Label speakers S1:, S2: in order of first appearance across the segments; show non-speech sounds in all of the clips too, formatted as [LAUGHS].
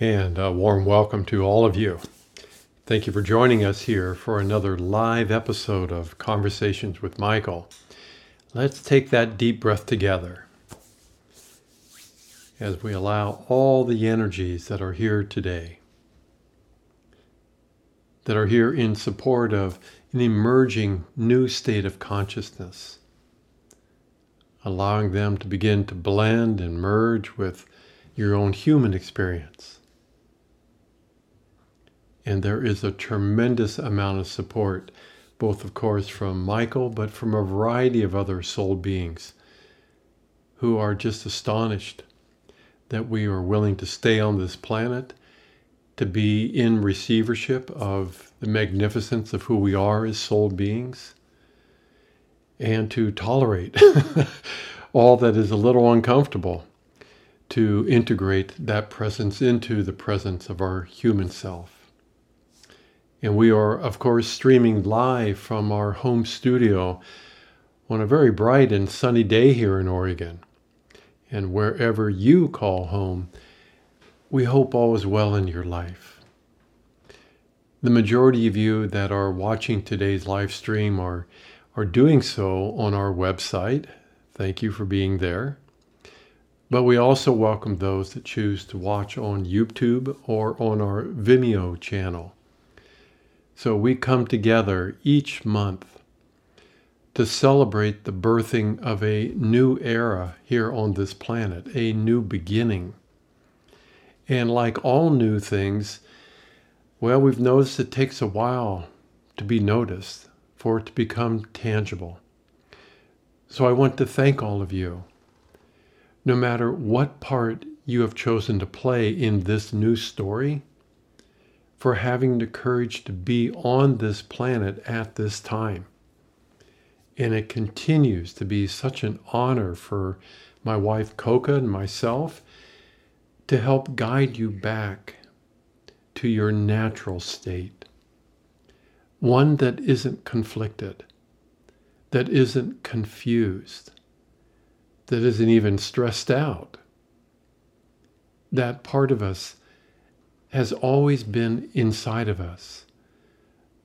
S1: and a warm welcome to all of you. Thank you for joining us here for another live episode of Conversations with Michael. Let's take that deep breath together as we allow all the energies that are here today, that are here in support of an emerging new state of consciousness, allowing them to begin to blend and merge with your own human experience. And there is a tremendous amount of support, both, of course, from Michael, but from a variety of other soul beings who are just astonished that we are willing to stay on this planet, to be in receivership of the magnificence of who we are as soul beings, and to tolerate [LAUGHS] all that is a little uncomfortable, to integrate that presence into the presence of our human self. And we are, of course, streaming live from our home studio on a very bright and sunny day here in Oregon. And wherever you call home, we hope all is well in your life. The majority of you that are watching today's live stream are, are doing so on our website. Thank you for being there. But we also welcome those that choose to watch on YouTube or on our Vimeo channel. So we come together each month to celebrate the birthing of a new era here on this planet, a new beginning. And like all new things, well, we've noticed it takes a while to be noticed, for it to become tangible. So I want to thank all of you. No matter what part you have chosen to play in this new story, for having the courage to be on this planet at this time. And it continues to be such an honor for my wife Coca and myself to help guide you back to your natural state. One that isn't conflicted, that isn't confused, that isn't even stressed out. That part of us has always been inside of us.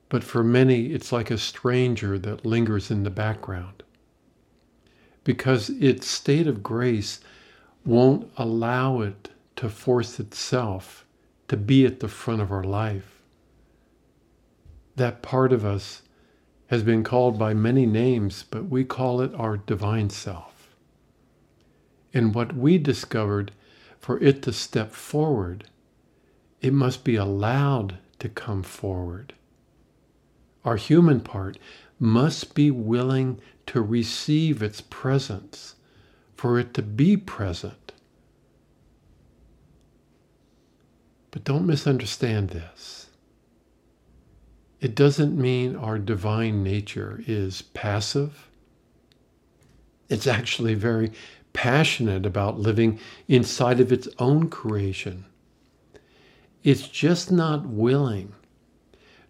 S1: But for many, it's like a stranger that lingers in the background. Because its state of grace won't allow it to force itself to be at the front of our life. That part of us has been called by many names, but we call it our divine self. And what we discovered for it to step forward it must be allowed to come forward. Our human part must be willing to receive its presence, for it to be present. But don't misunderstand this. It doesn't mean our divine nature is passive. It's actually very passionate about living inside of its own creation it's just not willing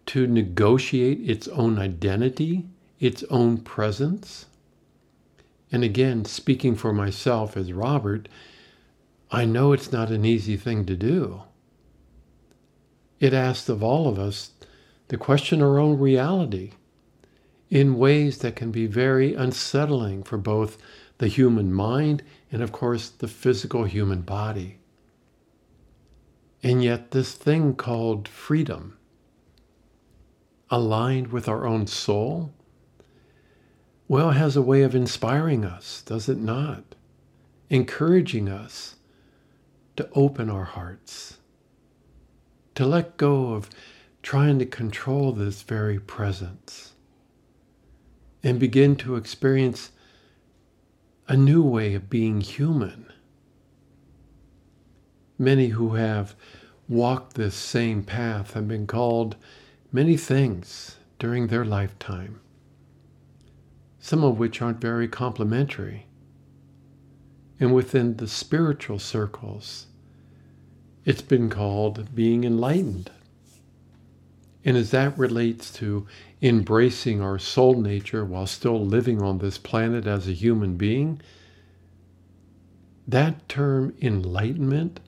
S1: to negotiate its own identity, its own presence. And again, speaking for myself as Robert, I know it's not an easy thing to do. It asks of all of us to question our own reality in ways that can be very unsettling for both the human mind and, of course, the physical human body. And yet, this thing called freedom, aligned with our own soul, well, has a way of inspiring us, does it not? Encouraging us to open our hearts, to let go of trying to control this very presence, and begin to experience a new way of being human Many who have walked this same path have been called many things during their lifetime, some of which aren't very complimentary. And within the spiritual circles, it's been called being enlightened. And as that relates to embracing our soul nature while still living on this planet as a human being, that term enlightenment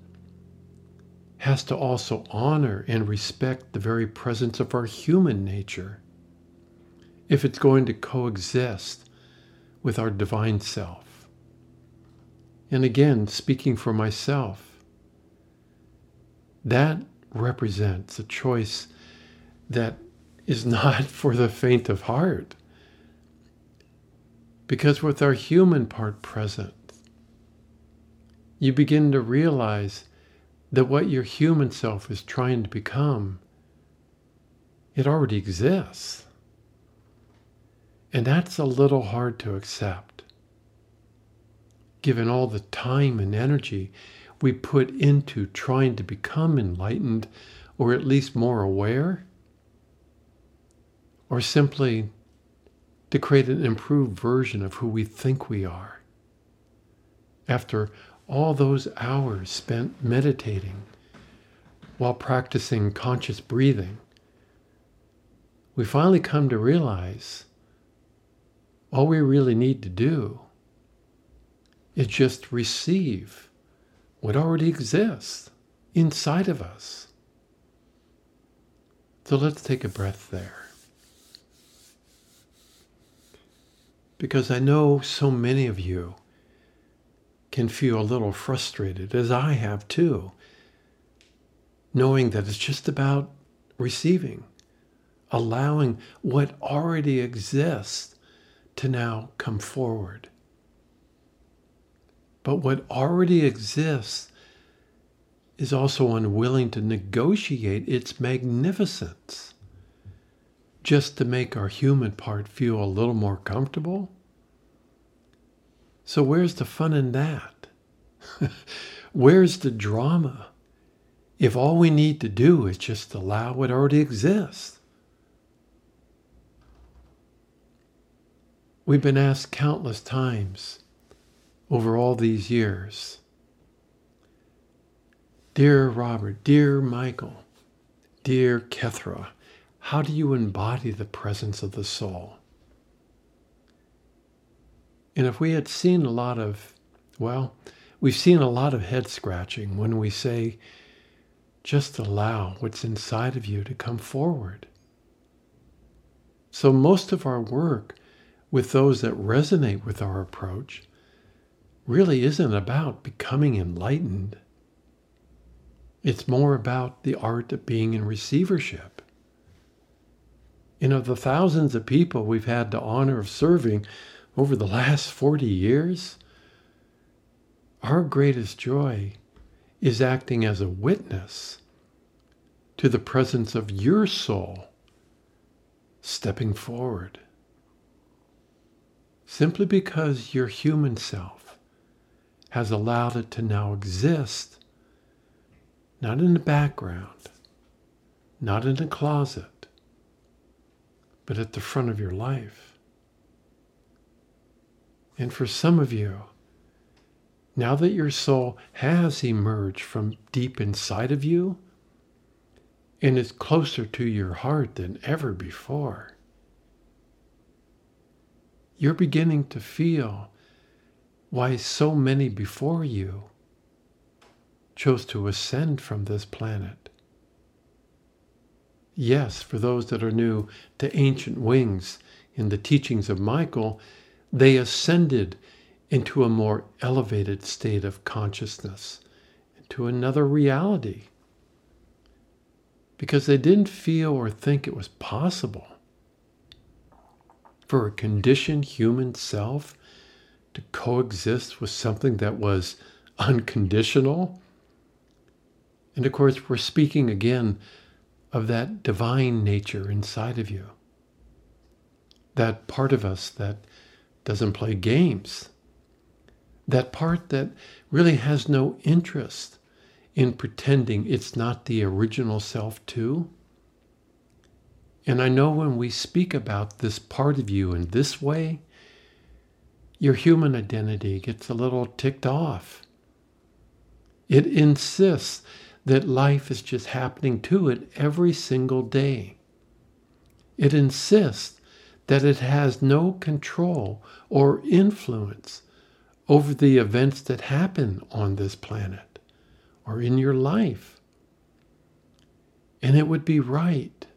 S1: has to also honor and respect the very presence of our human nature if it's going to coexist with our divine self. And again, speaking for myself, that represents a choice that is [LAUGHS] not for the faint of heart. Because with our human part present, you begin to realize that what your human self is trying to become, it already exists. And that's a little hard to accept, given all the time and energy we put into trying to become enlightened or at least more aware, or simply to create an improved version of who we think we are. After all those hours spent meditating while practicing conscious breathing, we finally come to realize all we really need to do is just receive what already exists inside of us. So let's take a breath there. Because I know so many of you can feel a little frustrated, as I have too, knowing that it's just about receiving, allowing what already exists to now come forward. But what already exists is also unwilling to negotiate its magnificence just to make our human part feel a little more comfortable so, where's the fun in that? [LAUGHS] where's the drama? If all we need to do is just allow what already exists. We've been asked countless times over all these years Dear Robert, dear Michael, dear Kethra, how do you embody the presence of the soul? And if we had seen a lot of, well, we've seen a lot of head scratching when we say, just allow what's inside of you to come forward. So most of our work with those that resonate with our approach really isn't about becoming enlightened. It's more about the art of being in receivership. And of the thousands of people we've had the honor of serving, over the last 40 years, our greatest joy is acting as a witness to the presence of your soul stepping forward. Simply because your human self has allowed it to now exist, not in the background, not in a closet, but at the front of your life. And for some of you, now that your soul has emerged from deep inside of you and is closer to your heart than ever before, you're beginning to feel why so many before you chose to ascend from this planet. Yes, for those that are new to ancient wings in the teachings of Michael, they ascended into a more elevated state of consciousness, into another reality, because they didn't feel or think it was possible for a conditioned human self to coexist with something that was unconditional. And of course, we're speaking again of that divine nature inside of you, that part of us that doesn't play games. That part that really has no interest in pretending it's not the original self, too. And I know when we speak about this part of you in this way, your human identity gets a little ticked off. It insists that life is just happening to it every single day. It insists that it has no control or influence over the events that happen on this planet or in your life. And it would be right.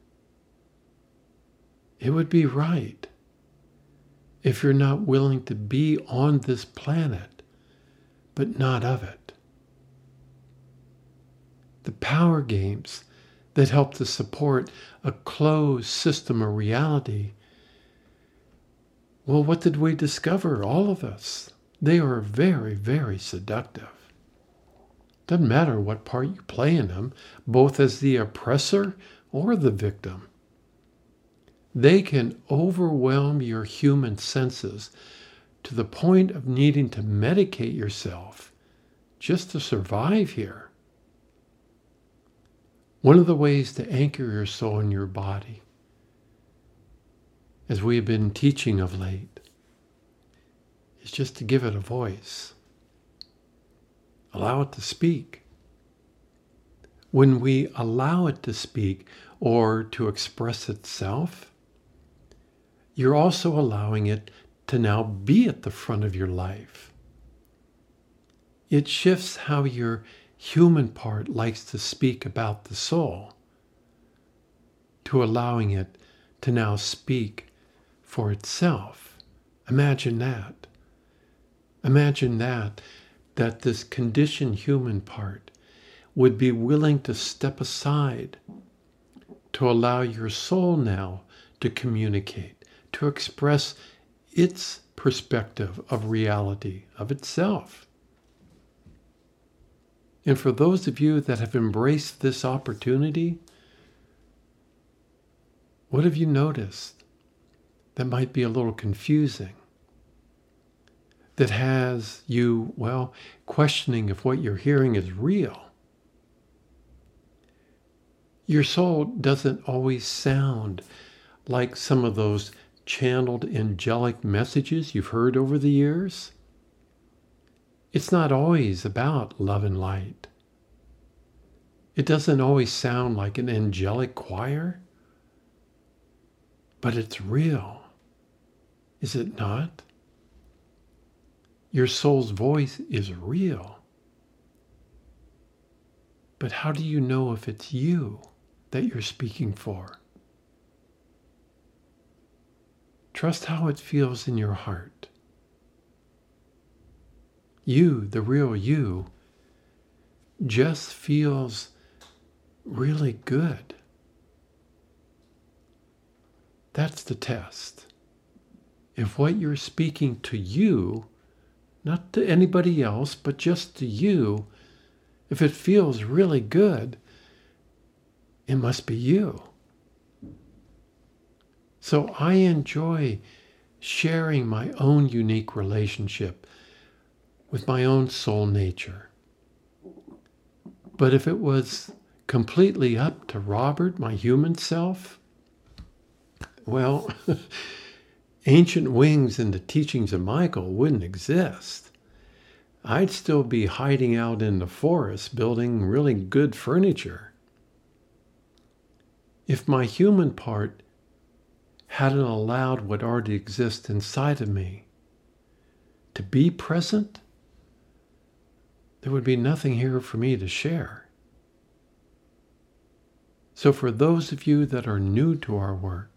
S1: It would be right if you're not willing to be on this planet, but not of it. The power games that help to support a closed system of reality. Well, what did we discover, all of us? They are very, very seductive. Doesn't matter what part you play in them, both as the oppressor or the victim. They can overwhelm your human senses to the point of needing to medicate yourself just to survive here. One of the ways to anchor your soul in your body, as we have been teaching of late, is just to give it a voice. Allow it to speak. When we allow it to speak or to express itself, you're also allowing it to now be at the front of your life. It shifts how your human part likes to speak about the soul to allowing it to now speak for itself. Imagine that. Imagine that, that this conditioned human part would be willing to step aside to allow your soul now to communicate to express its perspective of reality, of itself. And for those of you that have embraced this opportunity, what have you noticed that might be a little confusing? That has you, well, questioning if what you're hearing is real. Your soul doesn't always sound like some of those channeled angelic messages you've heard over the years? It's not always about love and light. It doesn't always sound like an angelic choir, but it's real. Is it not? Your soul's voice is real. But how do you know if it's you that you're speaking for? Trust how it feels in your heart. You, the real you, just feels really good. That's the test. If what you're speaking to you, not to anybody else, but just to you, if it feels really good, it must be you. So I enjoy sharing my own unique relationship with my own soul nature. But if it was completely up to Robert, my human self, well, [LAUGHS] ancient wings and the teachings of Michael wouldn't exist. I'd still be hiding out in the forest building really good furniture. If my human part hadn't allowed what already exists inside of me to be present, there would be nothing here for me to share. So, for those of you that are new to our work,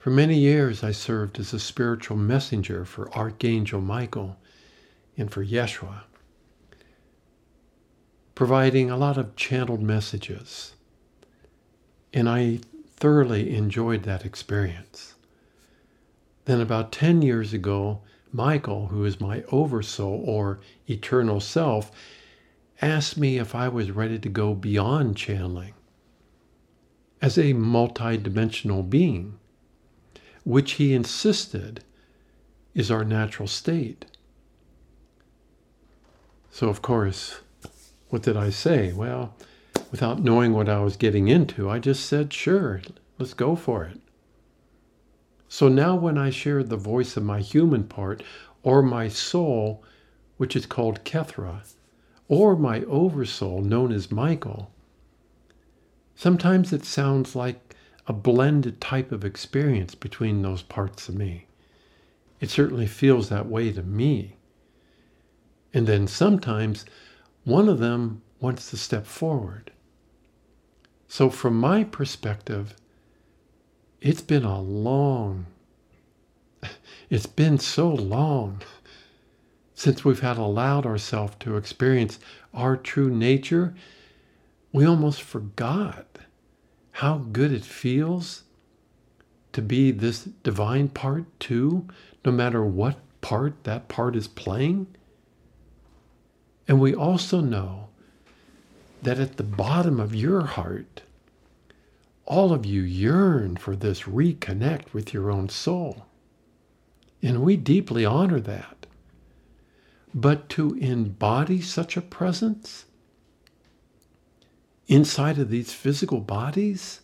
S1: for many years I served as a spiritual messenger for Archangel Michael and for Yeshua, providing a lot of channeled messages. And I thoroughly enjoyed that experience. Then, about 10 years ago, Michael, who is my oversoul or eternal self, asked me if I was ready to go beyond channeling as a multidimensional being, which he insisted is our natural state. So, of course, what did I say? Well, without knowing what I was getting into, I just said, sure, let's go for it. So now, when I share the voice of my human part, or my soul, which is called Kethra, or my oversoul, known as Michael, sometimes it sounds like a blended type of experience between those parts of me. It certainly feels that way to me. And then sometimes one of them wants to step forward So, from my perspective, it's been a long, [LAUGHS] it's been so long since we've had allowed ourselves to experience our true nature, we almost forgot how good it feels to be this divine part too, no matter what part that part is playing. And we also know that at the bottom of your heart, all of you yearn for this reconnect with your own soul. And we deeply honor that. But to embody such a presence inside of these physical bodies,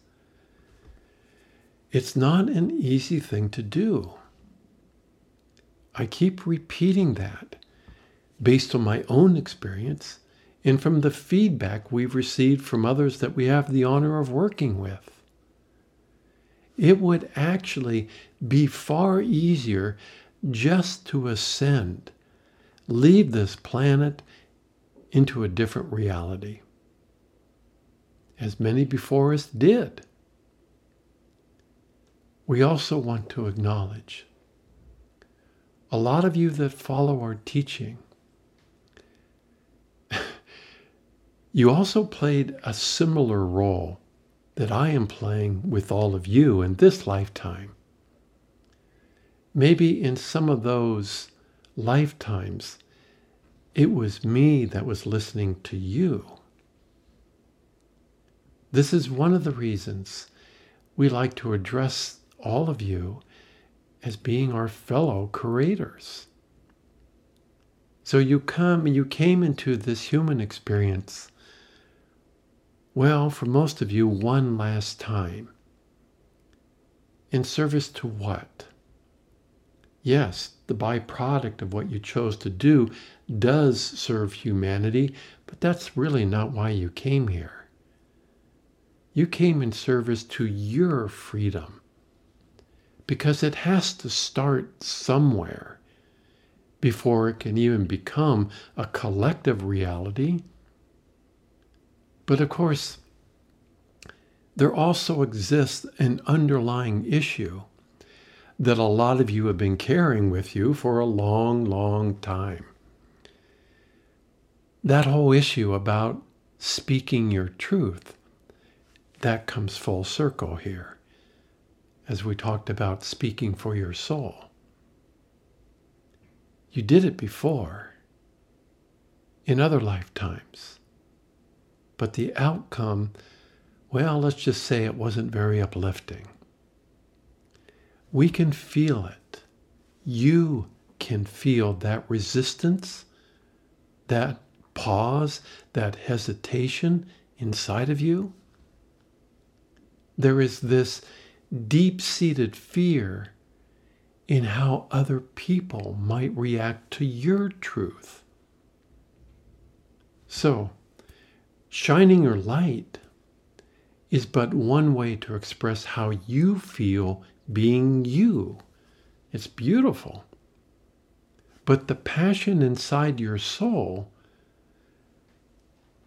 S1: it's not an easy thing to do. I keep repeating that based on my own experience and from the feedback we've received from others that we have the honor of working with. It would actually be far easier just to ascend, leave this planet into a different reality, as many before us did. We also want to acknowledge a lot of you that follow our teaching [LAUGHS] You also played a similar role that I am playing with all of you in this lifetime. Maybe in some of those lifetimes, it was me that was listening to you. This is one of the reasons we like to address all of you as being our fellow creators. So you come, you came into this human experience well, for most of you, one last time. In service to what? Yes, the byproduct of what you chose to do does serve humanity, but that's really not why you came here. You came in service to your freedom because it has to start somewhere before it can even become a collective reality but of course, there also exists an underlying issue that a lot of you have been carrying with you for a long, long time. That whole issue about speaking your truth, that comes full circle here, as we talked about speaking for your soul. You did it before, in other lifetimes. But the outcome, well, let's just say it wasn't very uplifting. We can feel it. You can feel that resistance, that pause, that hesitation inside of you. There is this deep seated fear in how other people might react to your truth. So, Shining your light is but one way to express how you feel being you. It's beautiful. But the passion inside your soul,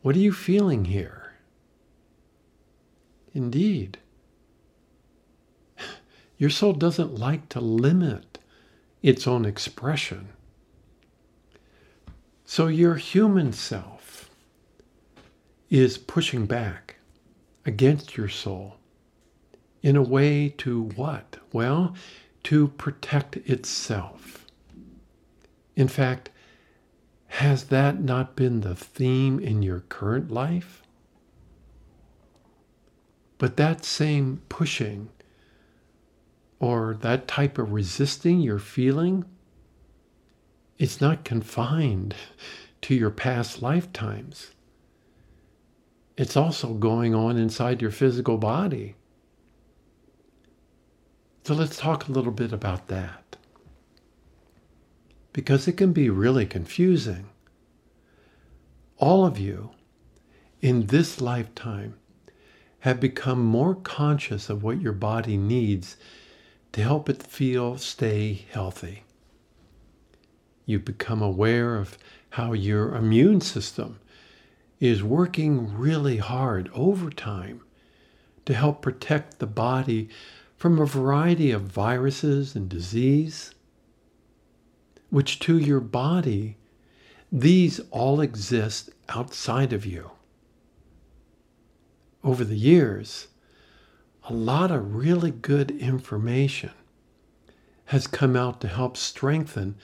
S1: what are you feeling here? Indeed. Your soul doesn't like to limit its own expression. So your human self is pushing back against your soul in a way to what? Well, to protect itself. In fact, has that not been the theme in your current life? But that same pushing or that type of resisting you're feeling, it's not confined to your past lifetimes it's also going on inside your physical body. So let's talk a little bit about that. Because it can be really confusing. All of you in this lifetime have become more conscious of what your body needs to help it feel stay healthy. You've become aware of how your immune system is working really hard overtime to help protect the body from a variety of viruses and disease, which to your body, these all exist outside of you. Over the years, a lot of really good information has come out to help strengthen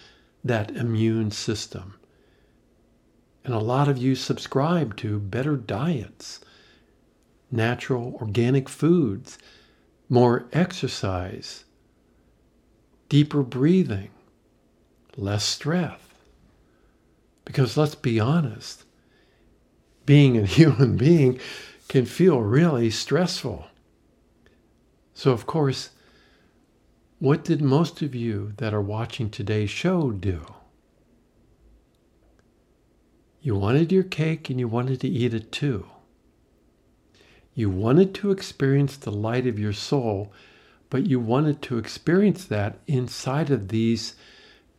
S1: that immune system. And a lot of you subscribe to better diets, natural organic foods, more exercise, deeper breathing, less stress. Because let's be honest, being a [LAUGHS] human being can feel really stressful. So, of course, what did most of you that are watching today's show do? You wanted your cake and you wanted to eat it too. You wanted to experience the light of your soul, but you wanted to experience that inside of these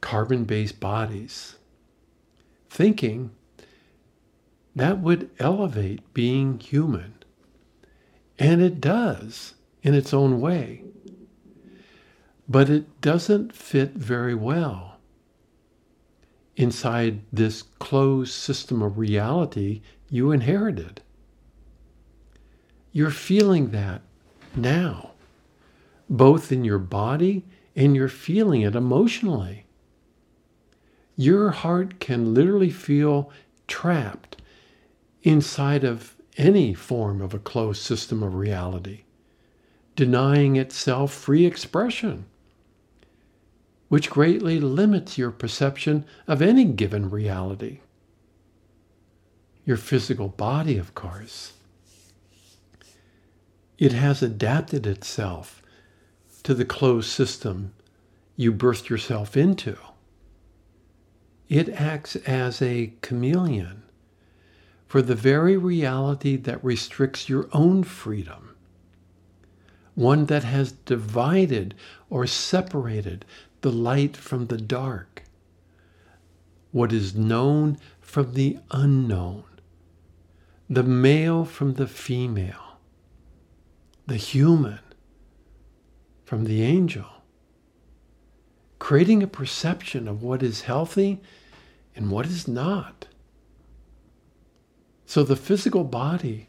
S1: carbon based bodies, thinking that would elevate being human. And it does in its own way. But it doesn't fit very well inside this closed system of reality you inherited. You're feeling that now, both in your body and you're feeling it emotionally. Your heart can literally feel trapped inside of any form of a closed system of reality, denying itself free expression, which greatly limits your perception of any given reality. Your physical body, of course it has adapted itself to the closed system you birthed yourself into. It acts as a chameleon for the very reality that restricts your own freedom, one that has divided or separated the light from the dark, what is known from the unknown, the male from the female the human from the angel, creating a perception of what is healthy and what is not. So the physical body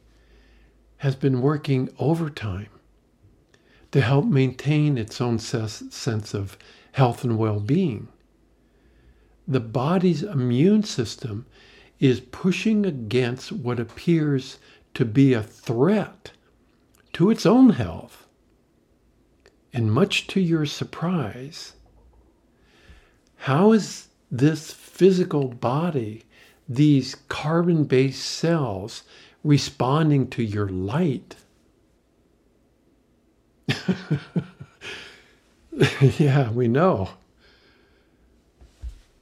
S1: has been working overtime to help maintain its own sense of health and well being. The body's immune system is pushing against what appears to be a threat to its own health. And much to your surprise, how is this physical body, these carbon based cells, responding to your light? [LAUGHS] yeah, we know.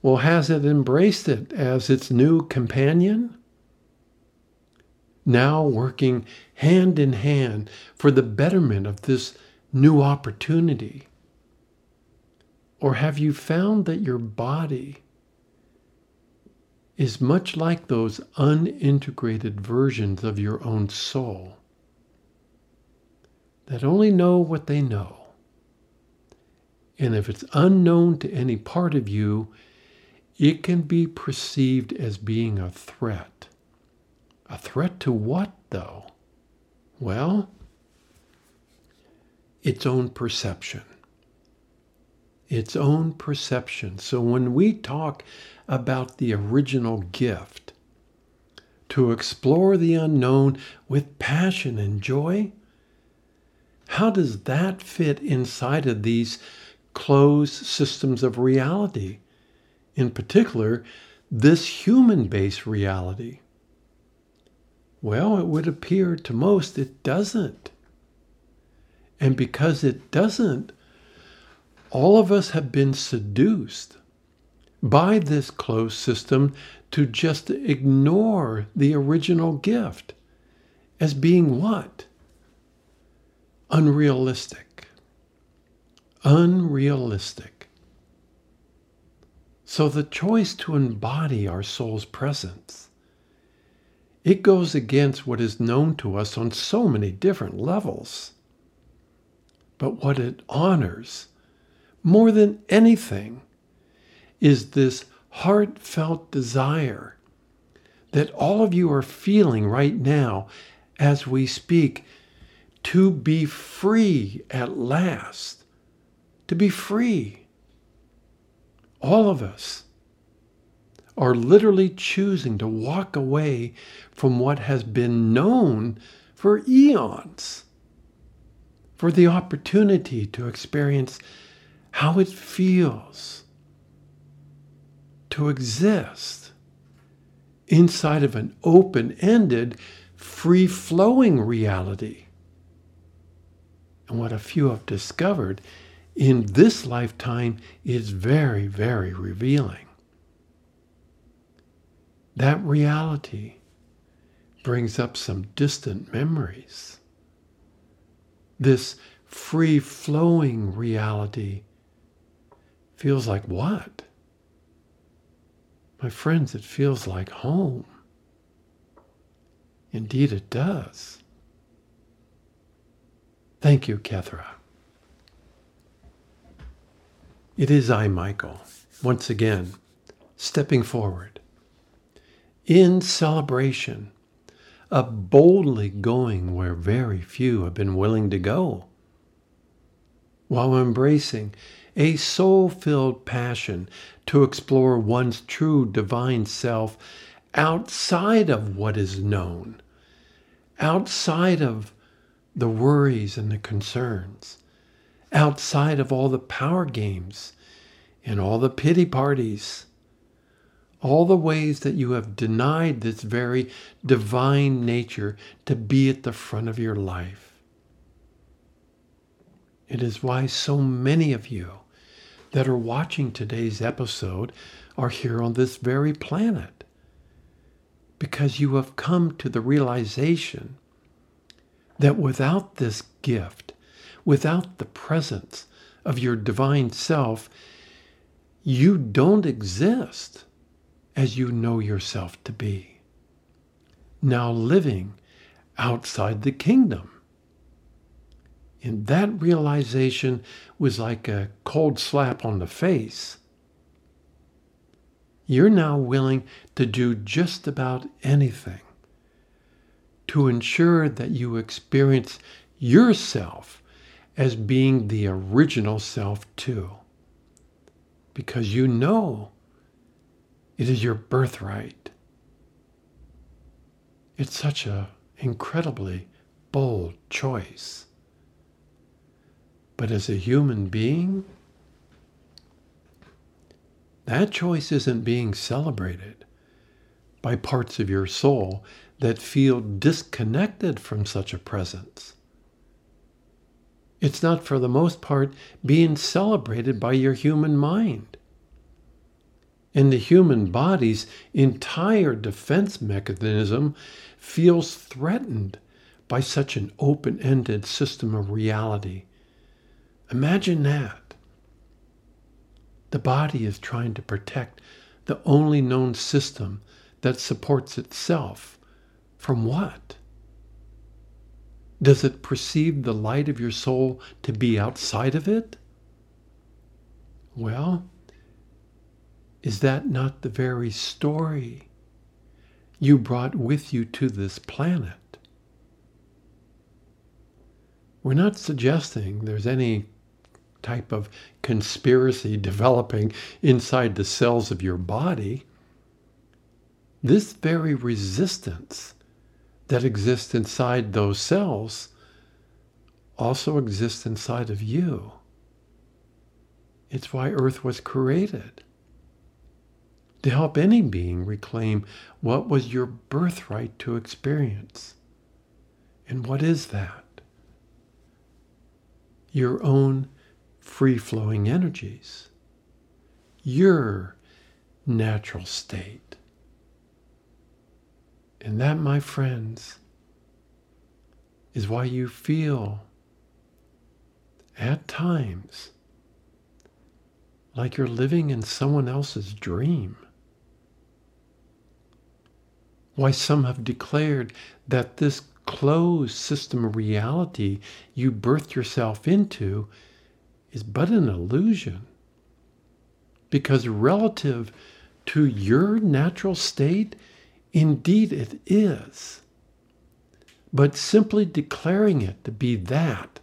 S1: Well, has it embraced it as its new companion? now working hand in hand for the betterment of this new opportunity? Or have you found that your body is much like those unintegrated versions of your own soul that only know what they know? And if it's unknown to any part of you, it can be perceived as being a threat. A threat to what, though? Well, its own perception. Its own perception. So when we talk about the original gift, to explore the unknown with passion and joy, how does that fit inside of these closed systems of reality? In particular, this human based reality. Well, it would appear to most it doesn't. And because it doesn't, all of us have been seduced by this closed system to just ignore the original gift as being what? Unrealistic. Unrealistic. So the choice to embody our soul's presence It goes against what is known to us on so many different levels. But what it honors more than anything is this heartfelt desire that all of you are feeling right now as we speak to be free at last. To be free. All of us are literally choosing to walk away from what has been known for eons, for the opportunity to experience how it feels to exist inside of an open ended, free flowing reality. And what a few have discovered in this lifetime is very, very revealing. That reality brings up some distant memories. This free flowing reality feels like what? My friends, it feels like home. Indeed, it does. Thank you, Kethra. It is I, Michael, once again, stepping forward in celebration of boldly going where very few have been willing to go, while embracing a soul filled passion to explore one's true divine self outside of what is known, outside of the worries and the concerns, outside of all the power games and all the pity parties, all the ways that you have denied this very divine nature to be at the front of your life. It is why so many of you that are watching today's episode are here on this very planet. Because you have come to the realization that without this gift, without the presence of your divine self, you don't exist as you know yourself to be. Now living outside the kingdom. And that realization was like a cold slap on the face. You're now willing to do just about anything to ensure that you experience yourself as being the original self too. Because you know it is your birthright. It's such an incredibly bold choice. But as a human being, that choice isn't being celebrated by parts of your soul that feel disconnected from such a presence. It's not, for the most part, being celebrated by your human mind. And the human body's entire defense mechanism feels threatened by such an open ended system of reality Imagine that. The body is trying to protect the only known system that supports itself. From what? Does it perceive the light of your soul to be outside of it? Well, is that not the very story you brought with you to this planet? We're not suggesting there's any type of conspiracy developing inside the cells of your body, this very resistance that exists inside those cells also exists inside of you. It's why Earth was created. To help any being reclaim what was your birthright to experience. And what is that? Your own free flowing energies, your natural state. And that, my friends, is why you feel at times like you're living in someone else's dream. Why some have declared that this closed system of reality you birthed yourself into is but an illusion. Because relative to your natural state, indeed it is. But simply declaring it to be that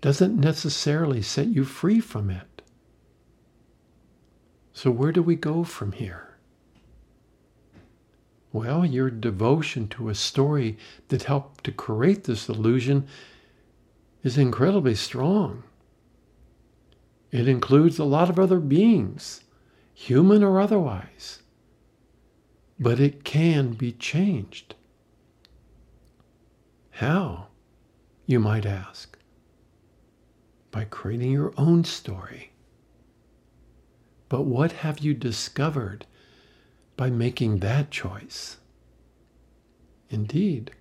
S1: doesn't necessarily set you free from it. So, where do we go from here? Well, your devotion to a story that helped to create this illusion is incredibly strong. It includes a lot of other beings, human or otherwise. But it can be changed. How, you might ask? By creating your own story. But what have you discovered by making that choice? Indeed,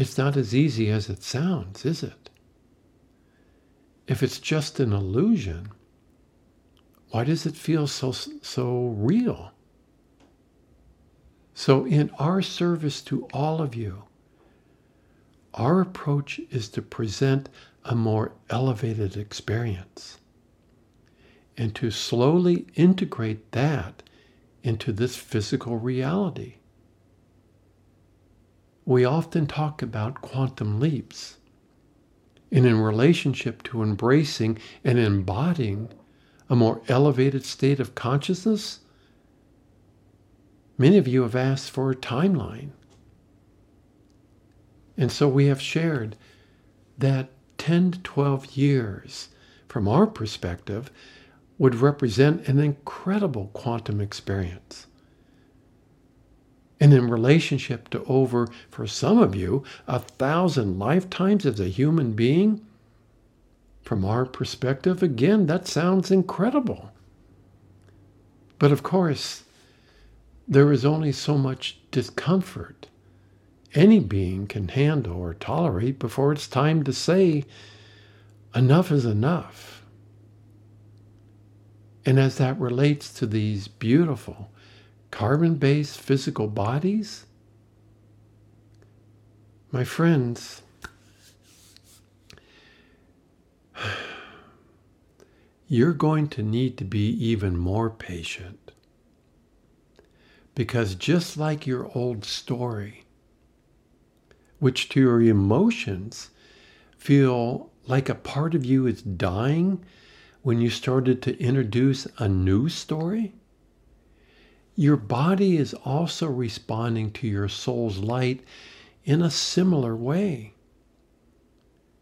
S1: it's not as easy as it sounds, is it? If it's just an illusion, why does it feel so, so real? So, in our service to all of you, our approach is to present a more elevated experience and to slowly integrate that into this physical reality. We often talk about quantum leaps. And in relationship to embracing and embodying a more elevated state of consciousness, many of you have asked for a timeline. And so we have shared that 10 to 12 years, from our perspective, would represent an incredible quantum experience. And in relationship to over, for some of you, a thousand lifetimes as a human being, from our perspective, again, that sounds incredible. But of course, there is only so much discomfort any being can handle or tolerate before it's time to say, enough is enough. And as that relates to these beautiful carbon based physical bodies, my friends, [SIGHS] you're going to need to be even more patient. Because just like your old story, which to your emotions feel like a part of you is dying when you started to introduce a new story, your body is also responding to your soul's light in a similar way.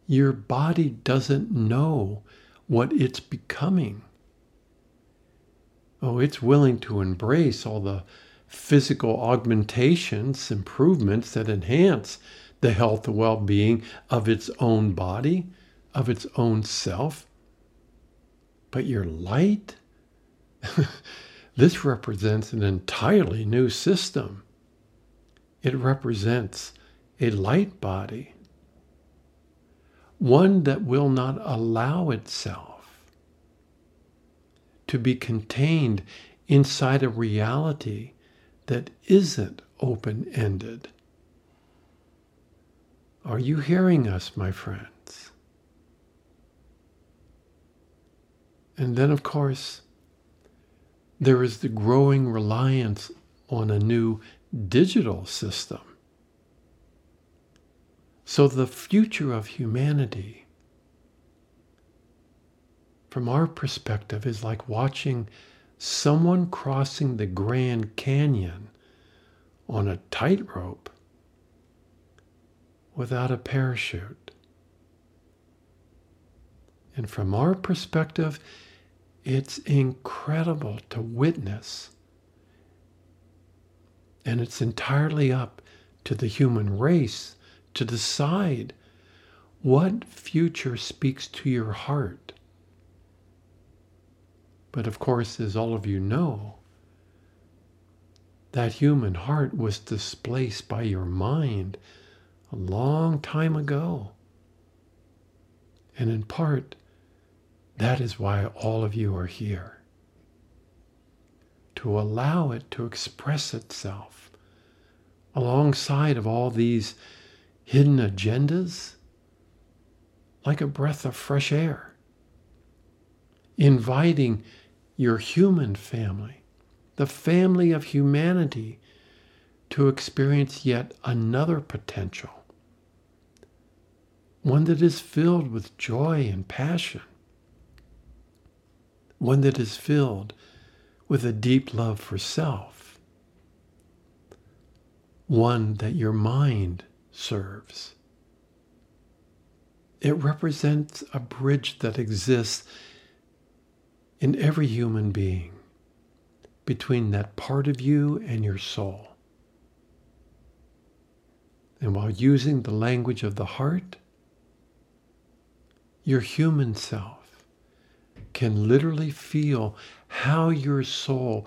S1: Your body doesn't know what it's becoming. Oh, it's willing to embrace all the physical augmentations, improvements that enhance the health and well being of its own body, of its own self. But your light, [LAUGHS] This represents an entirely new system. It represents a light body, one that will not allow itself to be contained inside a reality that isn't open ended. Are you hearing us, my friends? And then, of course, there is the growing reliance on a new digital system. So, the future of humanity, from our perspective, is like watching someone crossing the Grand Canyon on a tightrope without a parachute. And from our perspective, it's incredible to witness. And it's entirely up to the human race to decide what future speaks to your heart. But of course, as all of you know, that human heart was displaced by your mind a long time ago. And in part, that is why all of you are here. to allow it to express itself alongside of all these hidden agendas like a breath of fresh air, inviting your human family, the family of humanity, to experience yet another potential, one that is filled with joy and passion, one that is filled with a deep love for self, one that your mind serves. It represents a bridge that exists in every human being between that part of you and your soul. And while using the language of the heart, your human self can literally feel how your soul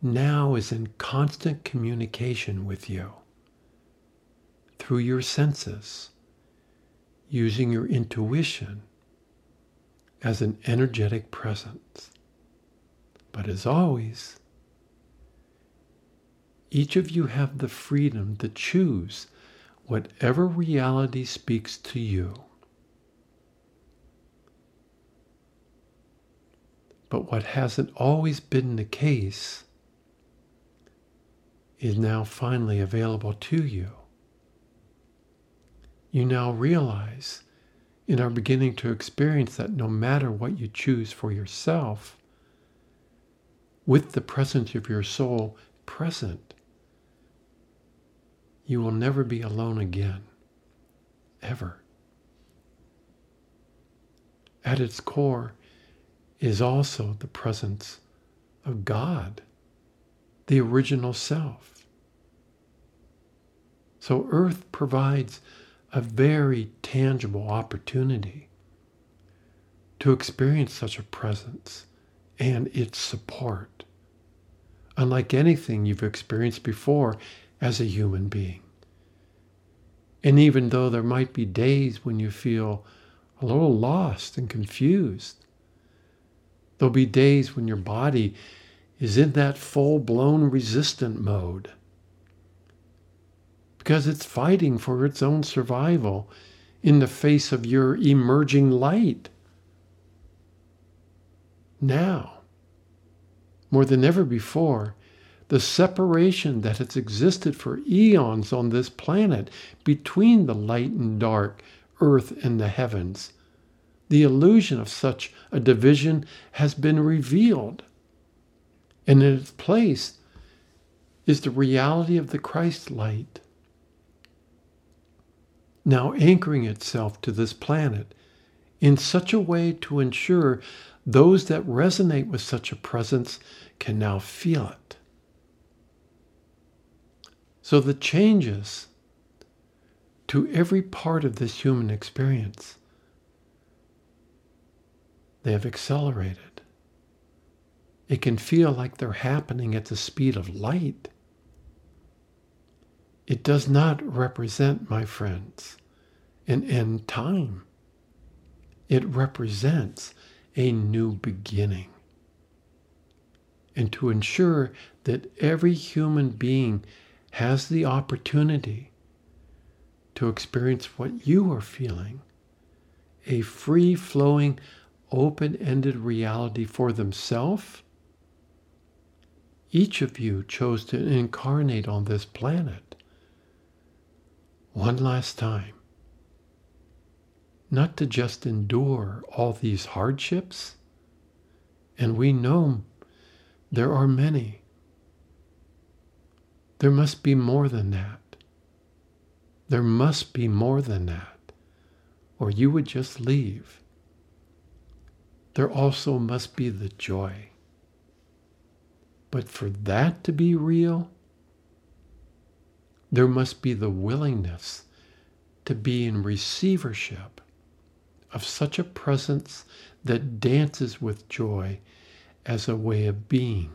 S1: now is in constant communication with you through your senses, using your intuition as an energetic presence. But as always, each of you have the freedom to choose whatever reality speaks to you. But what hasn't always been the case is now finally available to you. You now realize and are beginning to experience that no matter what you choose for yourself, with the presence of your soul present, you will never be alone again, ever. At its core, is also the presence of God, the original self. So earth provides a very tangible opportunity to experience such a presence and its support, unlike anything you've experienced before as a human being. And even though there might be days when you feel a little lost and confused, There'll be days when your body is in that full blown resistant mode because it's fighting for its own survival in the face of your emerging light. Now, more than ever before, the separation that has existed for eons on this planet between the light and dark, earth and the heavens, the illusion of such a division has been revealed. And in its place is the reality of the Christ light, now anchoring itself to this planet in such a way to ensure those that resonate with such a presence can now feel it. So the changes to every part of this human experience they have accelerated. It can feel like they're happening at the speed of light. It does not represent, my friends, an end time. It represents a new beginning. And to ensure that every human being has the opportunity to experience what you are feeling, a free flowing open ended reality for themselves, each of you chose to incarnate on this planet one last time. Not to just endure all these hardships, and we know there are many. There must be more than that. There must be more than that, or you would just leave there also must be the joy. But for that to be real, there must be the willingness to be in receivership of such a presence that dances with joy as a way of being.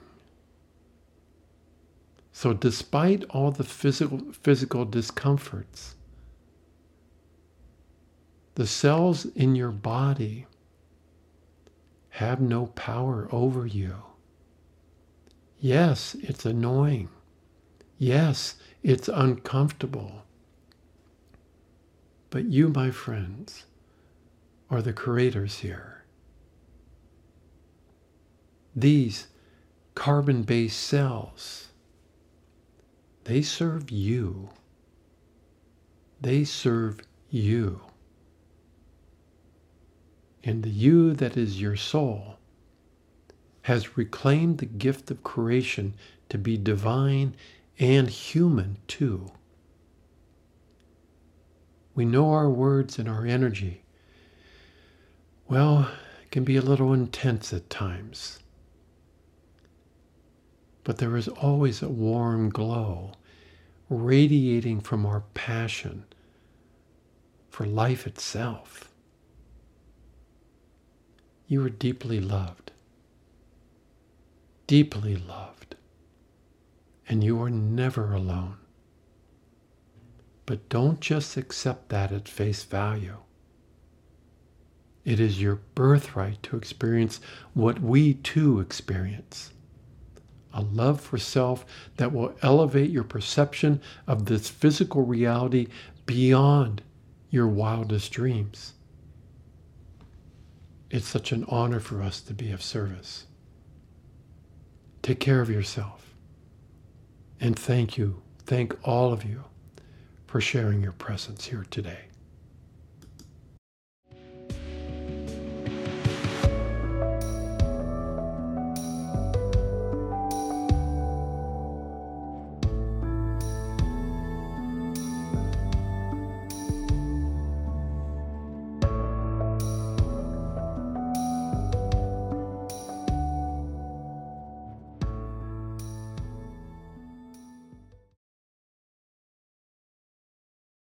S1: So, despite all the physical, physical discomforts, the cells in your body have no power over you. Yes, it's annoying. Yes, it's uncomfortable. But you, my friends, are the creators here. These carbon-based cells, they serve you. They serve you. And the you that is your soul has reclaimed the gift of creation to be divine and human too. We know our words and our energy. Well, it can be a little intense at times. But there is always a warm glow radiating from our passion for life itself. You are deeply loved, deeply loved, and you are never alone. But don't just accept that at face value. It is your birthright to experience what we too experience a love for self that will elevate your perception of this physical reality beyond your wildest dreams. It's such an honor for us to be of service. Take care of yourself. And thank you, thank all of you for sharing your presence here today.